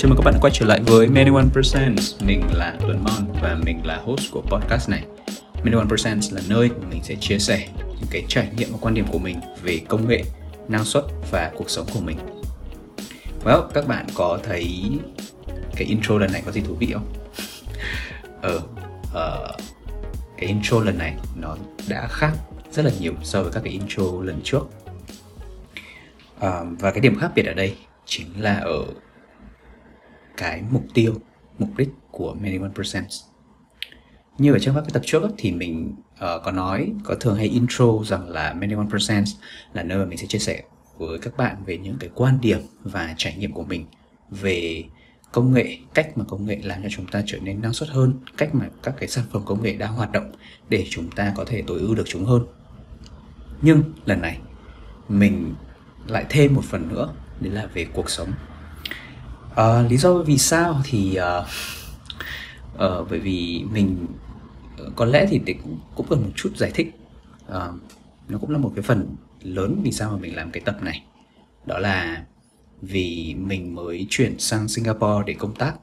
Chào mừng các bạn đã quay trở lại với Many One Percent. Mình là Tuấn Mon và mình là host của podcast này. Many One Percent là nơi mà mình sẽ chia sẻ những cái trải nghiệm và quan điểm của mình về công nghệ, năng suất và cuộc sống của mình. Well, các bạn có thấy cái intro lần này có gì thú vị không? Ờ, uh, cái intro lần này nó đã khác rất là nhiều so với các cái intro lần trước. Uh, và cái điểm khác biệt ở đây chính là ở cái mục tiêu mục đích của Many One Percent. Như ở trong các cái tập trước thì mình uh, có nói có thường hay intro rằng là Many One Percent là nơi mà mình sẽ chia sẻ với các bạn về những cái quan điểm và trải nghiệm của mình về công nghệ cách mà công nghệ làm cho chúng ta trở nên năng suất hơn cách mà các cái sản phẩm công nghệ đang hoạt động để chúng ta có thể tối ưu được chúng hơn. Nhưng lần này mình lại thêm một phần nữa đấy là về cuộc sống à, lý do vì sao thì uh, uh, bởi vì mình có lẽ thì cũng, cũng cần một chút giải thích. Uh, nó cũng là một cái phần lớn vì sao mà mình làm cái tập này. Đó là vì mình mới chuyển sang Singapore để công tác.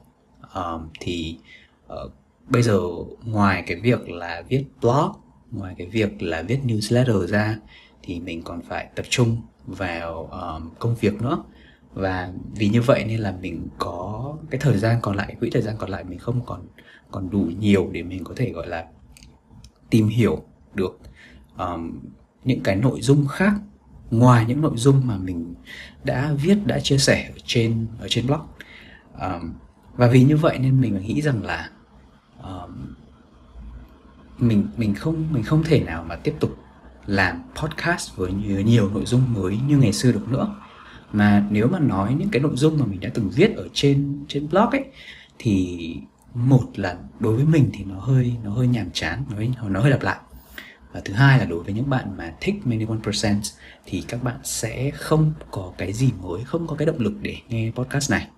Uh, thì uh, bây giờ ngoài cái việc là viết blog ngoài cái việc là viết newsletter ra thì mình còn phải tập trung vào um, công việc nữa và vì như vậy nên là mình có cái thời gian còn lại quỹ thời gian còn lại mình không còn còn đủ nhiều để mình có thể gọi là tìm hiểu được um, những cái nội dung khác ngoài những nội dung mà mình đã viết đã chia sẻ ở trên ở trên blog. Um, và vì như vậy nên mình nghĩ rằng là um, mình mình không mình không thể nào mà tiếp tục làm podcast với nhiều, nhiều nội dung mới như ngày xưa được nữa mà nếu mà nói những cái nội dung mà mình đã từng viết ở trên trên blog ấy thì một là đối với mình thì nó hơi nó hơi nhàm chán nó hơi, nó hơi lặp lại. Và thứ hai là đối với những bạn mà thích many one percent thì các bạn sẽ không có cái gì mới không có cái động lực để nghe podcast này.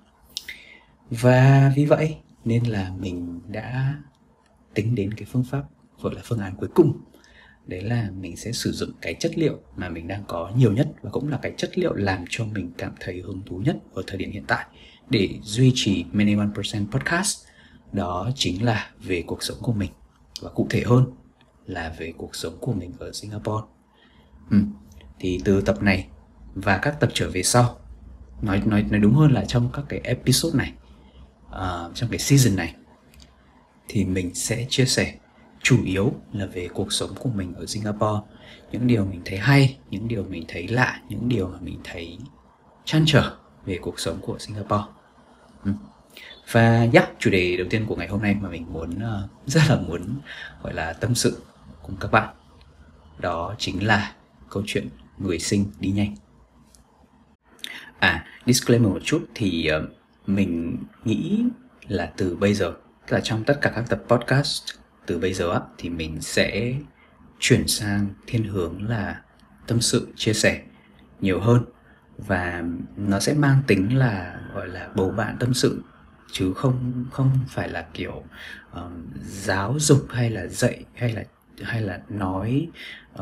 Và vì vậy nên là mình đã tính đến cái phương pháp gọi là phương án cuối cùng đấy là mình sẽ sử dụng cái chất liệu mà mình đang có nhiều nhất và cũng là cái chất liệu làm cho mình cảm thấy hứng thú nhất ở thời điểm hiện tại để duy trì Many One Percent Podcast đó chính là về cuộc sống của mình và cụ thể hơn là về cuộc sống của mình ở Singapore. Ừ. Thì từ tập này và các tập trở về sau nói nói nói đúng hơn là trong các cái episode này uh, trong cái season này thì mình sẽ chia sẻ chủ yếu là về cuộc sống của mình ở Singapore. Những điều mình thấy hay những điều mình thấy lạ những điều mà mình thấy chăn trở về cuộc sống của Singapore. Ừ. và yeah, chủ đề đầu tiên của ngày hôm nay mà mình muốn ờ, rất là muốn gọi là tâm sự cùng các bạn đó chính là câu chuyện người sinh đi nhanh. À disclaimer một chút thì ờ, mình nghĩ là từ bây giờ tức là trong tất cả các tập podcast từ bây giờ thì mình sẽ chuyển sang thiên hướng là tâm sự chia sẻ nhiều hơn. Và nó sẽ mang tính là gọi là bầu bạn tâm sự. Chứ không không phải là kiểu um, giáo dục hay là dạy hay là hay là nói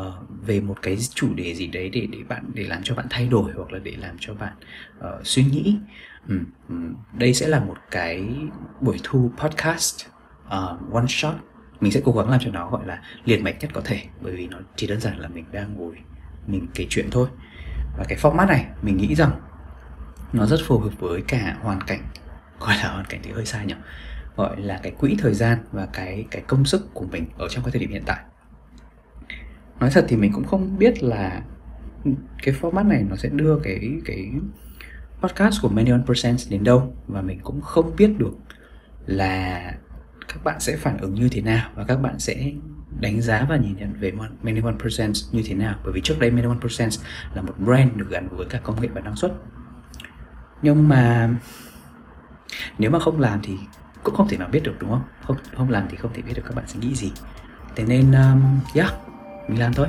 uh, về một cái chủ đề gì đấy để để bạn để làm cho bạn thay đổi hoặc là để làm cho bạn uh, suy nghĩ. Um, um, đây sẽ là một cái buổi thu podcast uh, one shot mình sẽ cố gắng làm cho nó, gọi là, liền mạch nhất có thể. Bởi vì nó chỉ đơn giản là mình đang ngồi, mình kể chuyện thôi. Và cái format này, mình nghĩ rằng nó rất phù hợp với cả hoàn cảnh, gọi là hoàn cảnh thì hơi sai nhỉ, gọi là cái quỹ thời gian và cái cái công sức của mình ở trong cái thời điểm hiện tại. Nói thật thì mình cũng không biết là cái format này nó sẽ đưa cái cái podcast của Million Percent đến đâu. Và mình cũng không biết được là các bạn sẽ phản ứng như thế nào và các bạn sẽ đánh giá và nhìn nhận về Many One Percent như thế nào? Bởi vì trước đây Many One Percent là một brand được gắn với các công nghệ và năng suất. Nhưng mà nếu mà không làm thì cũng không thể nào biết được đúng không? Không không làm thì không thể biết được các bạn sẽ nghĩ gì. Thế nên um, yeah mình làm thôi.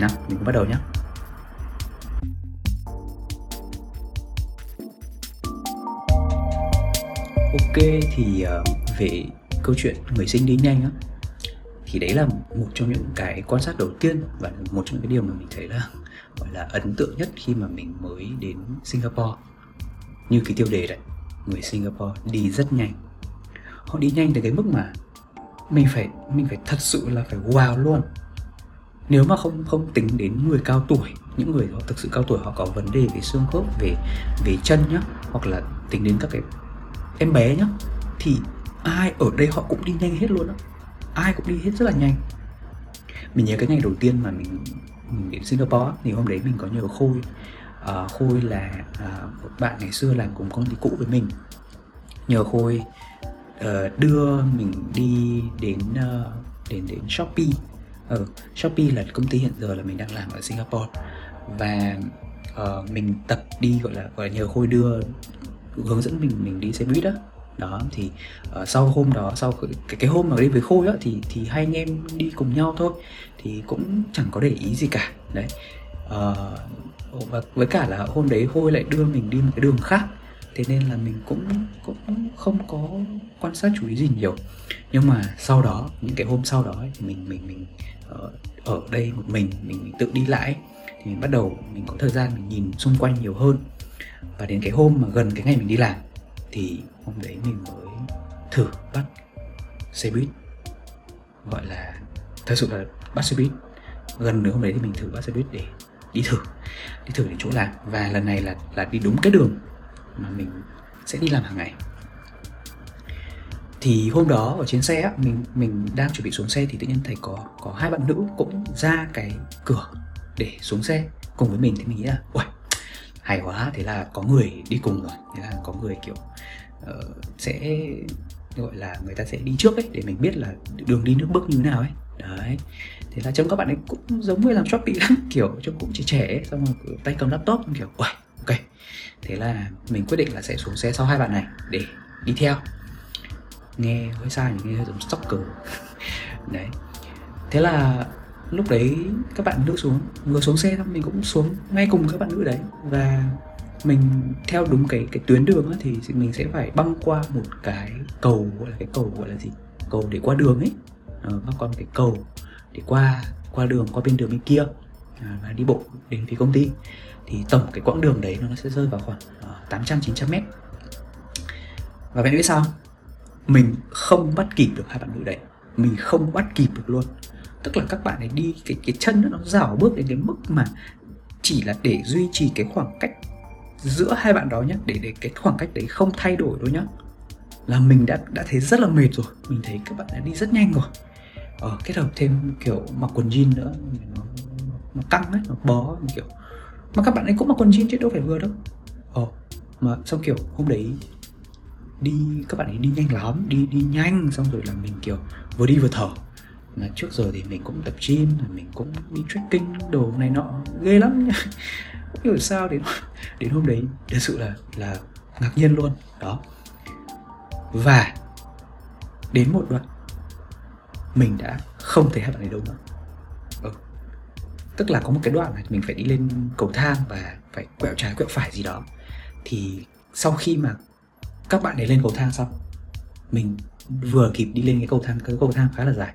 Nào mình bắt đầu nhé ok thì uh, về câu chuyện người sinh đi nhanh á, thì đấy là một trong những cái quan sát đầu tiên và một trong những cái điều mà mình thấy là, gọi là, ấn tượng nhất khi mà mình mới đến Singapore. Như cái tiêu đề đấy, người Singapore đi rất nhanh. Họ đi nhanh tới cái mức mà mình phải mình phải thật sự là phải wow luôn. Nếu mà không không tính đến người cao tuổi, những người họ thực sự cao tuổi, họ có vấn đề về xương khớp, về về chân nhá, hoặc là tính đến các cái em bé nhá, thì ai ở đây họ cũng đi nhanh hết luôn á. Ai cũng đi hết rất là nhanh. Mình nhớ cái ngày đầu tiên mà mình, mình đến Singapore thì hôm đấy mình có nhờ Khôi. Uh, Khôi là uh, một bạn ngày xưa làm cùng công ty cũ với mình. Nhờ Khôi uh, đưa mình đi đến uh, đến đến Shopee. Ừ, Shopee là công ty hiện giờ là mình đang làm ở Singapore. Và uh, mình tập đi gọi là gọi là nhờ Khôi đưa hướng dẫn mình mình đi xe buýt á đó thì uh, sau hôm đó sau cái cái hôm mà đi với khôi á thì thì hai anh em đi cùng nhau thôi. Thì cũng chẳng có để ý gì cả đấy. Uh, và với cả là hôm đấy khôi lại đưa mình đi một cái đường khác. Thế nên là mình cũng cũng không có quan sát chú ý gì nhiều. Nhưng mà sau đó những cái hôm sau đó ấy, thì mình mình mình uh, ở đây một mình mình, mình tự đi lại thì mình bắt đầu mình có thời gian mình nhìn xung quanh nhiều hơn. Và đến cái hôm mà gần cái ngày mình đi làm thì hôm đấy mình mới thử bắt xe buýt. Gọi là, thật sự là bắt xe buýt. Gần nửa hôm đấy thì mình thử bắt xe buýt để đi thử đi thử đến chỗ làm. Và lần này là là đi đúng cái đường mà mình sẽ đi làm hàng ngày. Thì hôm đó ở trên xe mình mình đang chuẩn bị xuống xe thì tự nhiên thấy có có hai bạn nữ cũng ra cái cửa để xuống xe cùng với mình. Thì mình nghĩ là ui hay quá, thế là có người đi cùng rồi. Thế là có người kiểu uh, sẽ gọi là người ta sẽ đi trước ấy để mình biết là đường đi nước bước như thế nào ấy. Đấy. Thế là trông các bạn ấy cũng giống như làm shopee lắm kiểu trông cũng trẻ trẻ ấy, xong rồi tay cầm laptop kiểu uầy ok. Thế là mình quyết định là sẽ xuống xe sau hai bạn này để đi theo. Nghe hơi sai nghe hơi giống stalker. Đấy. Thế là lúc đấy các bạn nữ xuống vừa xuống xe xong mình cũng xuống ngay cùng các bạn nữ đấy và mình theo đúng cái cái tuyến đường thì mình sẽ phải băng qua một cái cầu gọi là cái cầu gọi là gì? Cầu để qua đường ấy. À, băng qua một cái cầu để qua qua đường qua bên đường bên kia à, và đi bộ đến phía công ty. Thì tổng cái quãng đường đấy nó sẽ rơi vào khoảng uh, 800 900 mét. Và bạn biết sao mình không bắt kịp được hai bạn nữ đấy. Mình không bắt kịp được luôn. Tức là các bạn ấy đi cái cái chân nó nó rảo bước đến cái mức mà chỉ là để duy trì cái khoảng cách giữa hai bạn đó nhé để để cái khoảng cách đấy không thay đổi đâu nhá. Là mình đã đã thấy rất là mệt rồi mình thấy các bạn đã đi rất nhanh rồi. Ờ, kết hợp thêm kiểu mặc quần jean nữa nó, nó căng ấy nó bó kiểu. Mà các bạn ấy cũng mặc quần jean chứ đâu phải vừa đâu. Ờ mà xong kiểu hôm đấy đi các bạn ấy đi nhanh lắm đi đi nhanh xong rồi là mình kiểu vừa đi vừa thở. Mà trước giờ thì mình cũng tập gym mình cũng đi trekking đồ này nọ ghê lắm nhá hiểu sao đến đến hôm đấy thật sự là là ngạc nhiên luôn. Đó. Và đến một đoạn, mình đã không thấy hai bạn ấy đâu nữa. Ừ. tức là có một cái đoạn là mình phải đi lên cầu thang và phải quẹo trái quẹo phải gì đó. Thì sau khi mà các bạn ấy lên cầu thang xong, mình vừa kịp đi lên cái cầu thang, cái cầu thang khá là dài,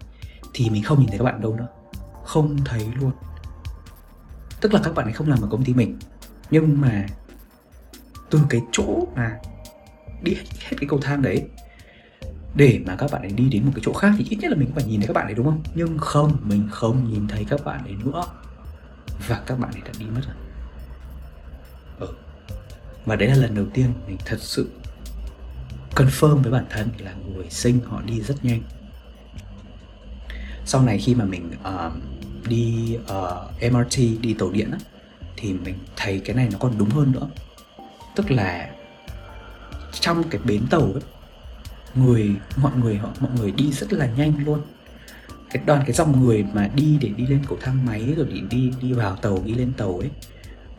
thì mình không nhìn thấy các bạn đâu nữa. Không thấy luôn tức là các bạn ấy không làm ở công ty mình. Nhưng mà từ cái chỗ mà đi hết, hết cái cầu thang đấy để mà các bạn ấy đi đến một cái chỗ khác thì ít nhất là mình cũng phải nhìn thấy các bạn ấy đúng không? Nhưng không mình không nhìn thấy các bạn ấy nữa. Và các bạn ấy đã đi mất rồi. Ừ. và đấy là lần đầu tiên mình thật sự confirm với bản thân là người sinh họ đi rất nhanh. Sau này khi mà mình uh, đi ờ, uh, MRT đi tàu điện á thì mình thấy cái này nó còn đúng hơn nữa. Tức là trong cái bến tàu ấy người mọi người họ mọi người đi rất là nhanh luôn. Cái đoàn cái dòng người mà đi để đi lên cầu thang máy rồi đi đi đi vào tàu đi lên tàu ấy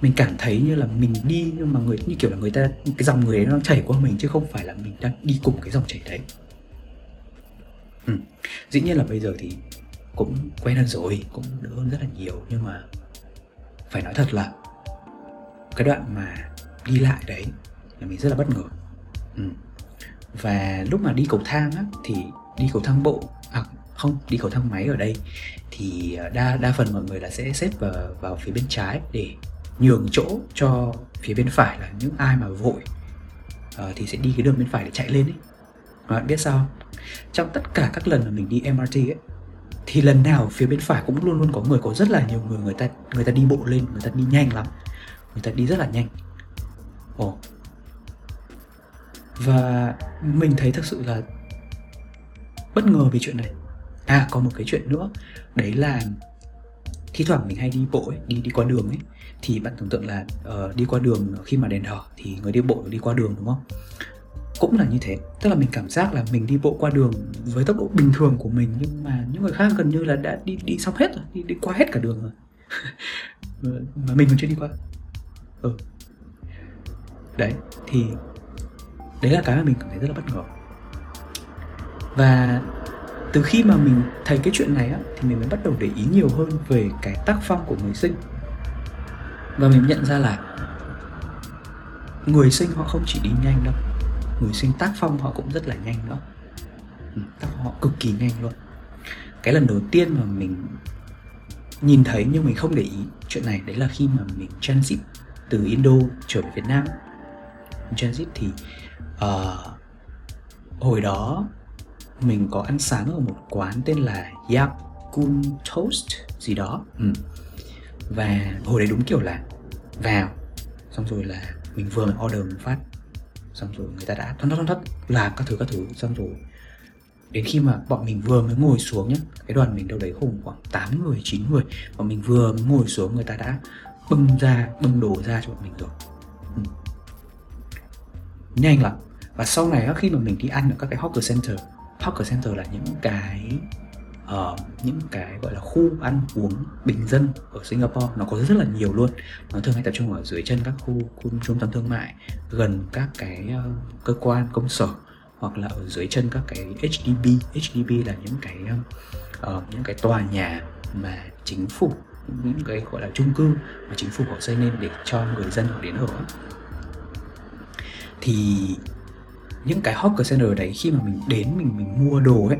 mình cảm thấy như là mình đi nhưng mà người như kiểu là người ta cái dòng người ấy nó chảy qua mình chứ không phải là mình đang đi cùng cái dòng chảy đấy. Ừ. dĩ nhiên là bây giờ thì cũng quen hơn rồi cũng đỡ hơn rất là nhiều nhưng mà phải nói thật là cái đoạn mà đi lại đấy là mình rất là bất ngờ ừ. và lúc mà đi cầu thang á thì đi cầu thang bộ à không đi cầu thang máy ở đây thì à, đa đa phần mọi người là sẽ xếp vào vào phía bên trái để nhường chỗ cho phía bên phải là những ai mà vội uh, thì sẽ đi cái đường bên phải để chạy lên ấy bạn biết sao không? trong tất cả các lần mà mình đi MRT ấy thì lần nào phía bên phải cũng luôn luôn có người có rất là nhiều người người ta người ta đi bộ lên người ta đi nhanh lắm. Người ta đi rất là nhanh. Ồ. Và mình thấy thực sự là bất ngờ về chuyện này. À có một cái chuyện nữa. Đấy là thi thoảng mình hay đi bộ ấy, đi đi qua đường ấy. Thì bạn tưởng tượng là uh, đi qua đường khi mà đèn đỏ thì người đi bộ đi qua đường đúng không? Cũng là như thế. Tức là mình cảm giác là mình đi bộ qua đường với tốc độ bình thường của mình nhưng mà những người khác gần như là đã đi đi xong hết rồi đi, đi qua hết cả đường rồi. Mà mình còn chưa đi qua. Ừ. Đấy thì đấy là cái mà mình cảm thấy rất là bất ngờ. Và từ khi mà mình thấy cái chuyện này á thì mình mới bắt đầu để ý nhiều hơn về cái tác phong của người sinh. Và mình nhận ra là người sinh họ không chỉ đi nhanh đâu người sinh tác phong họ cũng rất là nhanh nữa ừ, tác phong họ cực kỳ nhanh luôn. Cái lần đầu tiên mà mình nhìn thấy nhưng mình không để ý chuyện này đấy là khi mà mình transit từ Indo trở về Việt Nam. Transit thì uh, hồi đó mình có ăn sáng ở một quán tên là Yakun Toast gì đó. Ừ. và hồi đấy đúng kiểu là vào xong rồi là mình vừa mới order một phát xong rồi người ta đã thoăn thoắt thoăn thoắt làm các thứ các thứ, xong rồi đến khi mà bọn mình vừa mới ngồi xuống nhá, cái đoàn mình đâu đấy khủng khoảng 8 người 9 người, bọn mình vừa mới ngồi xuống người ta đã bưng ra, bưng đồ ra cho bọn mình rồi ừ. nhanh lắm và sau này khi mà mình đi ăn ở các cái hawker center hawker center là những cái uh, những cái gọi là khu ăn uống bình dân ở Singapore nó có rất là nhiều luôn. Nó thường hay tập trung ở dưới chân các khu, khu trung tâm thương mại gần các cái uh, cơ quan công sở hoặc là ở dưới chân các cái HDB HDB là những cái uh, những cái tòa nhà mà chính phủ những cái gọi là chung cư mà chính phủ họ xây nên để cho người dân họ đến ở. Thì những cái hawker center đấy khi mà mình đến mình mình mua đồ ấy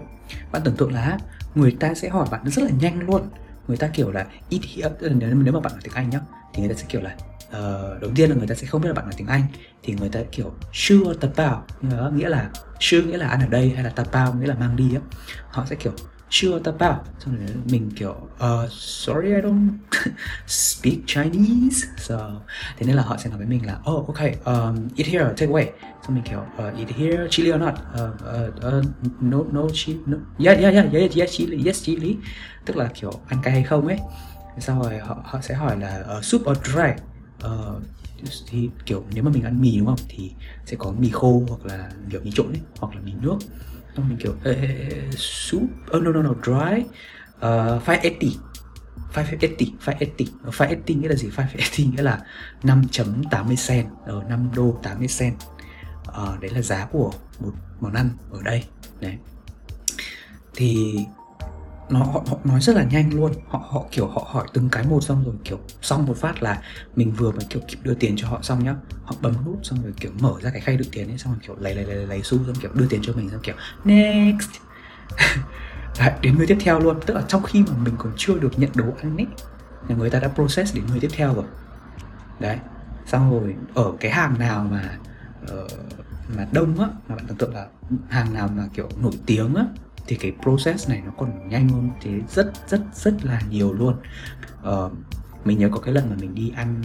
bạn tưởng tượng là người ta sẽ hỏi bạn rất là nhanh luôn. Người ta kiểu là ít hiểu ờ, nếu, nếu mà bạn nói tiếng anh nhá thì người ta sẽ kiểu là uh, đầu tiên là người ta sẽ không biết là bạn nói tiếng anh thì người ta kiểu sure tập bao nghĩa là sure nghĩa là ăn ở đây hay là tập bao nghĩa là mang đi á. Họ sẽ kiểu chưa tập xong rồi mình kiểu uh, sorry I don't speak Chinese. So thế nên là họ sẽ nói với mình là oh okay um, eat here take away. Xong mình kiểu uh, eat here chili or not? Uh, uh, uh, no no chili no. yeah yeah yeah yeah yeah chili yes chili. Tức là kiểu ăn cay hay không ấy. Xong rồi họ họ sẽ hỏi là uh, soup or dry? Uh, thì kiểu nếu mà mình ăn mì đúng không? Thì sẽ có mì khô hoặc là kiểu mì trộn ấy hoặc là mì nước xong mình kiểu uh, soup oh no no no dry uh, 580 580 580 580 nghĩa là gì? 580 nghĩa là 5.80 cent ở uh, 5 đô 80 cent uh, đấy là giá của một món ăn ở đây. Đấy. Thì nó họ, họ nói rất là nhanh luôn. Họ họ kiểu họ hỏi từng cái một xong rồi kiểu xong một phát là mình vừa mới kiểu kịp đưa tiền cho họ xong nhá. Họ bấm nút xong rồi kiểu mở ra cái khay đựng tiền ấy xong rồi kiểu lấy lấy lấy lấy xu xong kiểu đưa tiền cho mình xong kiểu next. Đấy, đến người tiếp theo luôn. Tức là trong khi mà mình còn chưa được nhận đồ ăn ấy là người ta đã process đến người tiếp theo rồi. Đấy xong rồi ở cái hàng nào mà uh, mà đông á mà bạn tưởng tượng là hàng nào mà kiểu nổi tiếng á thì cái process này nó còn nhanh hơn thế rất rất rất là nhiều luôn. Uh, mình nhớ có cái lần mà mình đi ăn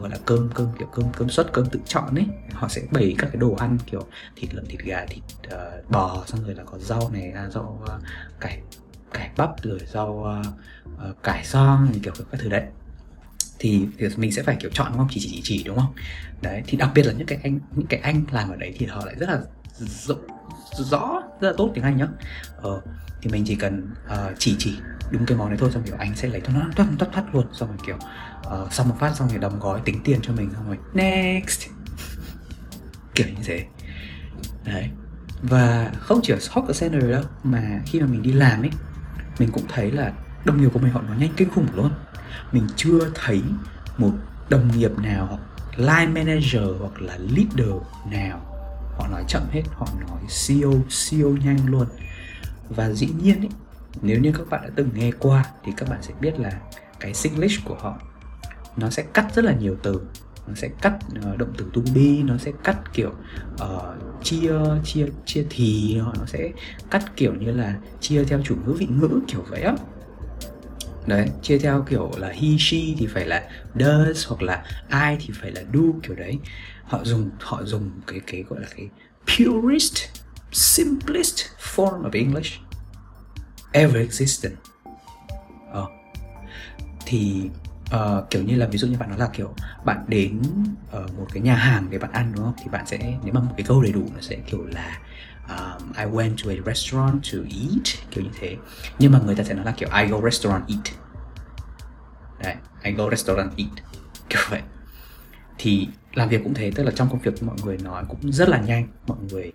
gọi là cơm cơm kiểu cơm cơm suất cơm tự chọn ấy họ sẽ bày các cái đồ ăn kiểu thịt lợn thịt gà thịt uh, bò xong rồi là có rau này à, rau uh, cải cải bắp rồi rau uh, uh, cải son kiểu các thứ đấy. Thì, thì mình sẽ phải kiểu chọn đúng không? Chỉ chỉ chỉ, chỉ đúng không? Đấy thì đặc biệt là những cái anh những cái anh làm ở đấy thì họ lại rất là rộng rõ rất là tốt tiếng anh nhá. Ờ, thì mình chỉ cần uh, chỉ chỉ đúng cái món đấy thôi xong kiểu anh sẽ lấy cho nó thoát thoát thoát luôn. Xong rồi kiểu uh, xong một phát xong rồi đóng gói tính tiền cho mình xong rồi next. Kiểu như thế. Đấy. Và không chỉ ở hawker center đâu mà khi mà mình đi làm ấy mình cũng thấy là đồng nghiệp của mình họ nói nhanh kinh khủng luôn. Mình chưa thấy một đồng nghiệp nào hoặc line manager hoặc là leader nào họ nói chậm hết họ nói siêu siêu nhanh luôn. Và dĩ nhiên ý, nếu như các bạn đã từng nghe qua thì các bạn sẽ biết là cái Singlish của họ nó sẽ cắt rất là nhiều từ. Nó sẽ cắt uh, động từ to be nó sẽ cắt kiểu uh, chia chia chia thì nó sẽ cắt kiểu như là chia theo chủ ngữ vị ngữ kiểu vậy á. Đấy chia theo kiểu là he she thì phải là does hoặc là I thì phải là do kiểu đấy họ dùng họ dùng cái cái gọi là cái purest simplest form of English ever existent ờ. thì uh, kiểu như là ví dụ như bạn nói là kiểu bạn đến ở uh, một cái nhà hàng để bạn ăn đúng không? Thì bạn sẽ nếu mà một cái câu đầy đủ nó sẽ kiểu là um, I went to a restaurant to eat kiểu như thế. Nhưng mà người ta sẽ nói là kiểu I go restaurant eat. Đấy I go restaurant eat. Kiểu vậy. Thì làm việc cũng thế tức là trong công việc mọi người nói cũng rất là nhanh mọi người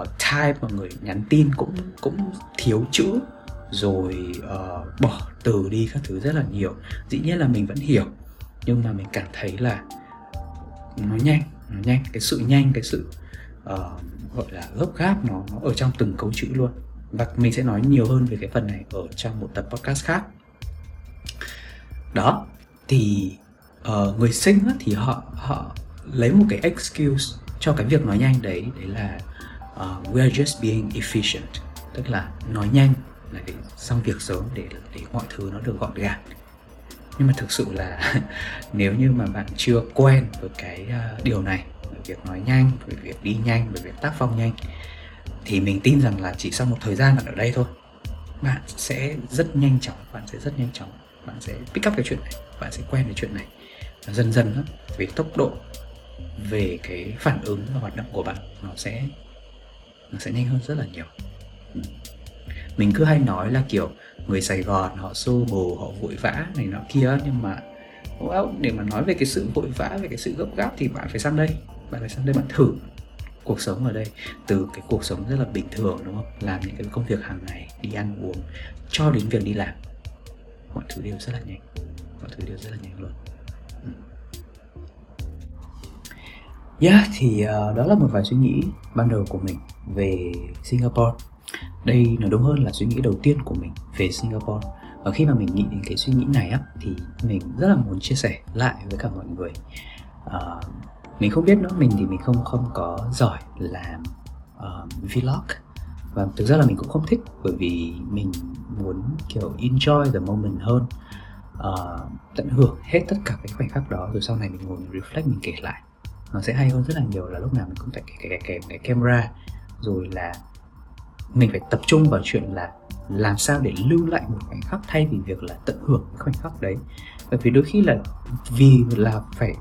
uh, type mọi người nhắn tin cũng cũng thiếu chữ rồi uh, bỏ từ đi các thứ rất là nhiều. Dĩ nhiên là mình vẫn hiểu nhưng mà mình cảm thấy là nó nhanh nó nhanh cái sự nhanh cái sự uh, gọi là gấp gáp nó nó ở trong từng câu chữ luôn. Và mình sẽ nói nhiều hơn về cái phần này ở trong một tập podcast khác. Đó thì uh, người sinh á, thì họ họ lấy một cái excuse cho cái việc nói nhanh đấy đấy là uh, we are just being efficient. Tức là nói nhanh là để xong việc sớm để để mọi thứ nó được gọn gàng. Nhưng mà thực sự là nếu như mà bạn chưa quen với cái uh, điều này với việc nói nhanh với việc đi nhanh với việc tác phong nhanh thì mình tin rằng là chỉ sau một thời gian bạn ở đây thôi bạn sẽ rất nhanh chóng bạn sẽ rất nhanh chóng bạn sẽ pick up cái chuyện này bạn sẽ quen với chuyện này. Và dần dần đó, về tốc độ về cái phản ứng và hoạt động của bạn nó sẽ nó sẽ nhanh hơn rất là nhiều. Ừ. Mình cứ hay nói là kiểu người Sài Gòn họ xô bồ họ vội vã này nọ kia nhưng mà well, để mà nói về cái sự vội vã về cái sự gấp gáp thì bạn phải sang đây bạn phải sang đây bạn thử cuộc sống ở đây từ cái cuộc sống rất là bình thường đúng không? Làm những cái công việc hàng ngày đi ăn uống cho đến việc đi làm. Mọi thứ đều rất là nhanh mọi thứ đều rất là nhanh luôn. Yeah, thì uh, đó là một vài suy nghĩ ban đầu của mình về Singapore. Đây nó đúng hơn là suy nghĩ đầu tiên của mình về Singapore. Và khi mà mình nghĩ đến cái suy nghĩ này á, thì mình rất là muốn chia sẻ lại với cả mọi người. Uh, mình không biết nữa, mình thì mình không không có giỏi làm uh, vlog và thực ra là mình cũng không thích bởi vì mình muốn kiểu enjoy the moment hơn uh, tận hưởng hết tất cả cái khoảnh khắc đó rồi sau này mình ngồi reflect mình kể lại nó sẽ hay hơn rất là nhiều là lúc nào mình cũng phải kèm cái, cái camera. Rồi là mình phải tập trung vào chuyện là làm sao để lưu lại một khoảnh khắc thay vì việc là tận hưởng cái khoảnh khắc đấy. Bởi vì đôi khi là vì là phải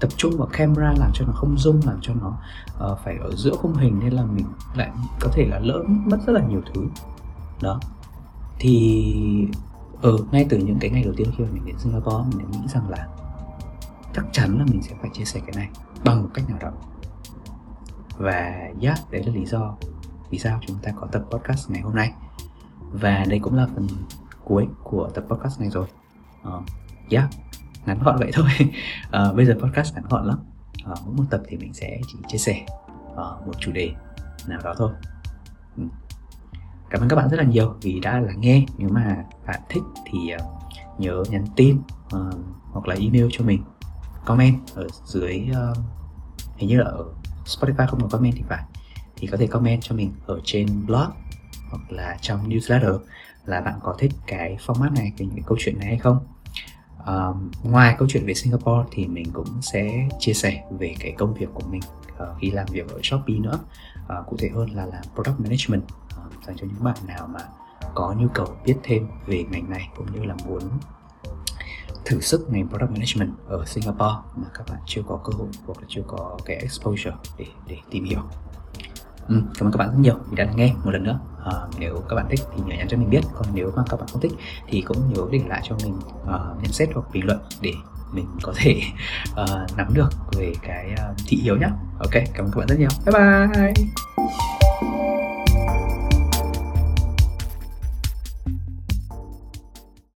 tập trung vào camera làm cho nó không zoom làm cho nó uh, phải ở giữa khung hình nên là mình lại có thể là lỡ mất rất là nhiều thứ. Đó. Thì ở ừ, ngay từ những cái ngày đầu tiên khi mà mình đến Singapore mình đã nghĩ rằng là chắc chắn là mình sẽ phải chia sẻ cái này bằng một cách nào đó. Và yeah, đấy là lý do vì sao chúng ta có tập podcast ngày hôm nay. Và đây cũng là phần cuối của tập podcast này rồi. Uh, yeah ngắn gọn vậy thôi. Uh, bây giờ podcast ngắn gọn lắm. Uh, mỗi một tập thì mình sẽ chỉ chia sẻ uh, một chủ đề nào đó thôi. Ừ. cảm ơn các bạn rất là nhiều vì đã lắng nghe. Nếu mà bạn thích thì uh, nhớ nhắn tin uh, hoặc là email cho mình comment ở dưới uh, hình như là ở Spotify không có comment thì phải. Thì có thể comment cho mình ở trên blog hoặc là trong newsletter là bạn có thích cái format này cái những cái câu chuyện này hay không. Uh, ngoài câu chuyện về Singapore thì mình cũng sẽ chia sẻ về cái công việc của mình uh, khi làm việc ở Shopee nữa. Uh, cụ thể hơn là làm product management. Uh, dành cho những bạn nào mà có nhu cầu biết thêm về ngành này cũng như là muốn thử sức ngành product management ở Singapore mà các bạn chưa có cơ hội hoặc là chưa có cái exposure để để tìm hiểu. Ừ, cảm ơn các bạn rất nhiều vì đã nghe một lần nữa. À, nếu các bạn thích thì nhớ nhắn cho mình biết, còn nếu mà các bạn không thích thì cũng nhớ để lại cho mình à, uh, nhận xét hoặc bình luận để mình có thể uh, nắm được về cái uh, thị hiếu nhé. Ok, cảm ơn các bạn rất nhiều. Bye bye.